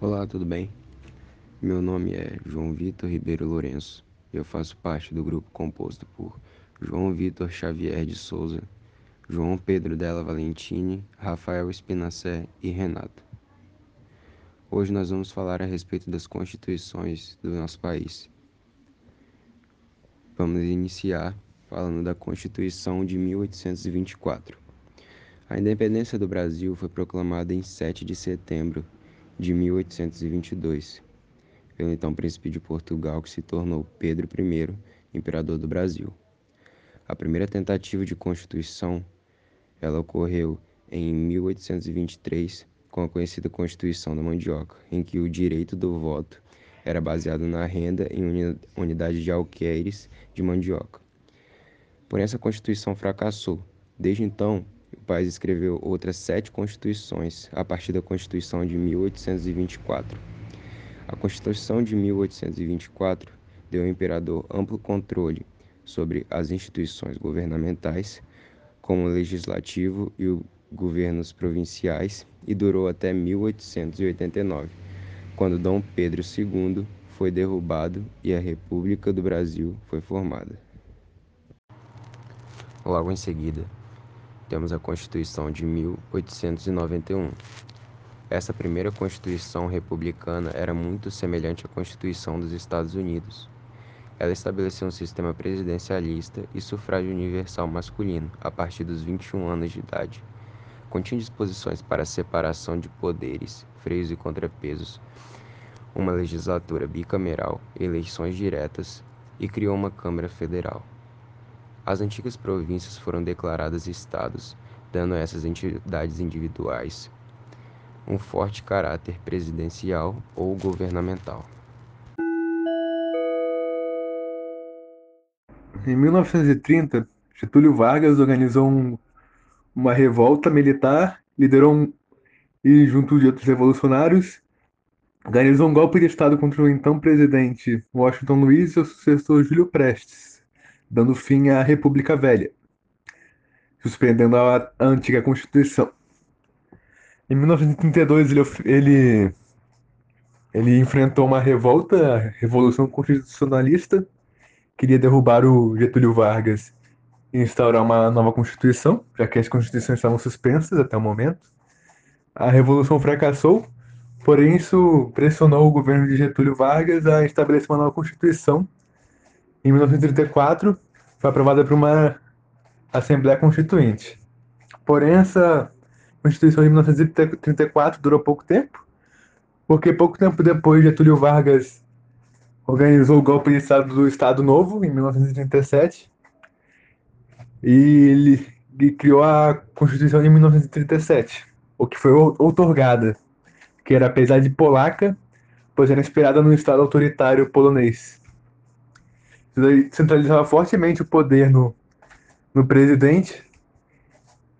Olá, tudo bem? Meu nome é João Vitor Ribeiro Lourenço. Eu faço parte do grupo composto por João Vitor Xavier de Souza, João Pedro Della Valentini, Rafael Espinacé e Renato. Hoje nós vamos falar a respeito das constituições do nosso país. Vamos iniciar falando da Constituição de 1824. A independência do Brasil foi proclamada em 7 de setembro de 1822, pelo então príncipe de Portugal que se tornou Pedro I, imperador do Brasil. A primeira tentativa de constituição, ela ocorreu em 1823, com a conhecida Constituição da Mandioca, em que o direito do voto era baseado na renda em unidade de alqueires de mandioca. Porém, essa Constituição fracassou. Desde então, o país escreveu outras sete constituições a partir da Constituição de 1824. A Constituição de 1824 deu ao imperador amplo controle sobre as instituições governamentais, como o legislativo e os governos provinciais, e durou até 1889, quando Dom Pedro II foi derrubado e a República do Brasil foi formada. Logo em seguida, temos a Constituição de 1891. Essa primeira Constituição republicana era muito semelhante à Constituição dos Estados Unidos. Ela estabeleceu um sistema presidencialista e sufrágio universal masculino a partir dos 21 anos de idade. Continha disposições para a separação de poderes, freios e contrapesos, uma legislatura bicameral, eleições diretas e criou uma Câmara Federal. As antigas províncias foram declaradas estados, dando a essas entidades individuais um forte caráter presidencial ou governamental. Em 1930, Getúlio Vargas organizou um, uma revolta militar, liderou um, e, junto de outros revolucionários, organizou um golpe de Estado contra o então presidente Washington Luiz e seu sucessor Júlio Prestes dando fim à República Velha, suspendendo a, antiga Constituição. Em 1932 ele, ele, ele enfrentou uma revolta, a Revolução Constitucionalista, queria derrubar o Getúlio Vargas e instaurar uma nova Constituição, já que as constituições estavam suspensas até o momento. A Revolução fracassou, porém isso pressionou o governo de Getúlio Vargas a estabelecer uma nova Constituição em 1934, foi aprovada por uma Assembleia Constituinte. Porém, essa Constituição de 1934 durou pouco tempo, porque pouco tempo depois Getúlio Vargas organizou o golpe de Estado do Estado Novo, em 1937, e ele criou a Constituição de 1937, o que foi outorgada, que era apesar de polaca, pois era inspirada no Estado autoritário polonês centralizava fortemente o poder no, no presidente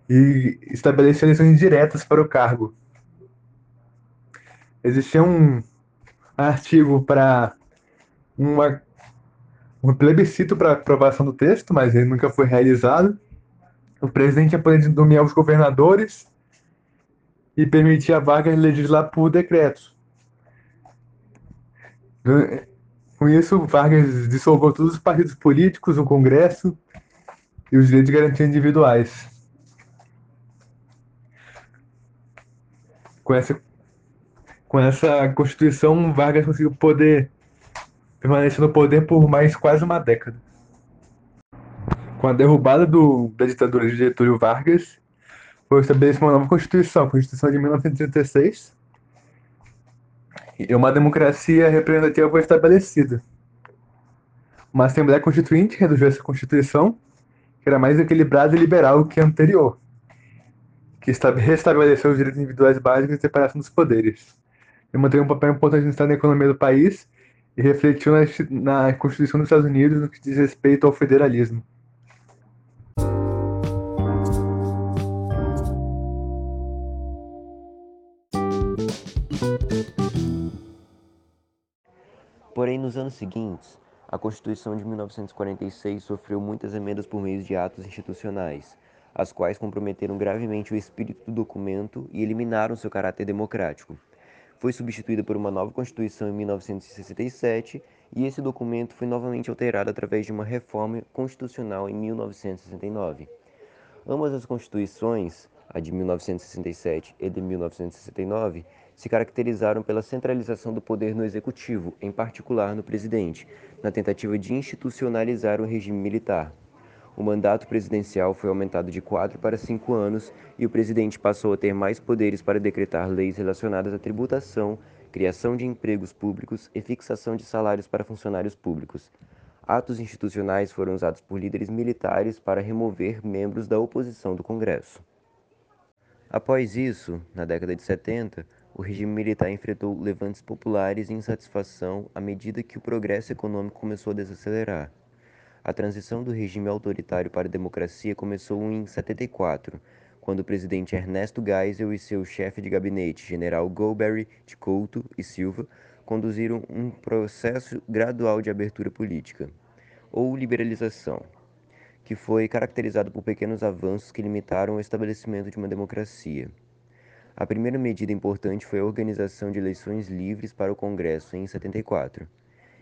e estabelecia eleições diretas para o cargo. Existia um artigo para uma um plebiscito para aprovação do texto, mas ele nunca foi realizado. O presidente tinha poder de nomear os governadores e permitia a vaga legislar por decreto. Com isso, Vargas dissolveu todos os partidos políticos, o Congresso e os direitos de garantia individuais. Com essa, com essa Constituição, Vargas conseguiu poder permanecer no poder por mais quase uma década. Com a derrubada do, da ditadura de Getúlio Vargas, foi estabelecida uma nova Constituição, a Constituição de 1936, e uma democracia representativa foi estabelecida. Uma Assembleia Constituinte reduziu essa Constituição, que era mais equilibrada e liberal que a anterior, que restabeleceu os direitos individuais básicos e separação dos poderes. E manteve um papel importante no estado da economia do país e refletiu na, na Constituição dos Estados Unidos no que diz respeito ao federalismo. Porém, nos anos seguintes, a Constituição de 1946 sofreu muitas emendas por meio de atos institucionais, as quais comprometeram gravemente o espírito do documento e eliminaram seu caráter democrático. foi substituída por uma nova Constituição em 1967 e esse documento foi novamente alterado através de uma reforma constitucional em 1969. Ambas as constituições, a de 1967 e de 1969, se caracterizaram pela centralização do poder no executivo, em particular no presidente, na tentativa de institucionalizar o regime militar. O mandato presidencial foi aumentado de quatro para cinco anos e o presidente passou a ter mais poderes para decretar leis relacionadas à tributação, criação de empregos públicos e fixação de salários para funcionários públicos. Atos institucionais foram usados por líderes militares para remover membros da oposição do Congresso. Após isso, na década de 70, o regime militar enfrentou levantes populares e insatisfação à medida que o progresso econômico começou a desacelerar. A transição do regime autoritário para a democracia começou em 74, quando o presidente Ernesto Geisel e seu chefe de gabinete, general Golbery de Couto e Silva, conduziram um processo gradual de abertura política, ou liberalização, que foi caracterizado por pequenos avanços que limitaram o estabelecimento de uma democracia. A primeira medida importante foi a organização de eleições livres para o Congresso em 74.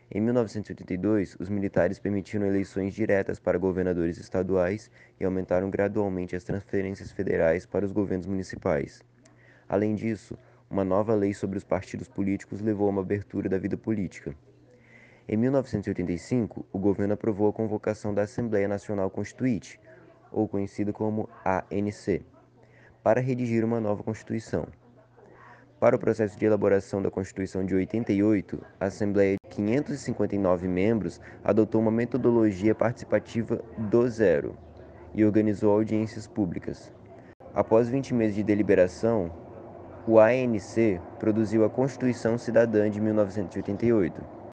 Em 1982, os militares permitiram eleições diretas para governadores estaduais e aumentaram gradualmente as transferências federais para os governos municipais. Além disso, uma nova lei sobre os partidos políticos levou a uma abertura da vida política. Em 1985, o governo aprovou a convocação da Assembleia Nacional Constituinte, ou conhecida como ANC para redigir uma nova Constituição. Para o processo de elaboração da Constituição de 88, a Assembleia de 559 membros adotou uma metodologia participativa do zero e organizou audiências públicas. Após 20 meses de deliberação, o ANC produziu a Constituição Cidadã de 1988.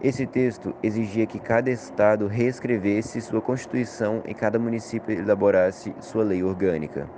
Esse texto exigia que cada estado reescrevesse sua Constituição e cada município elaborasse sua lei orgânica.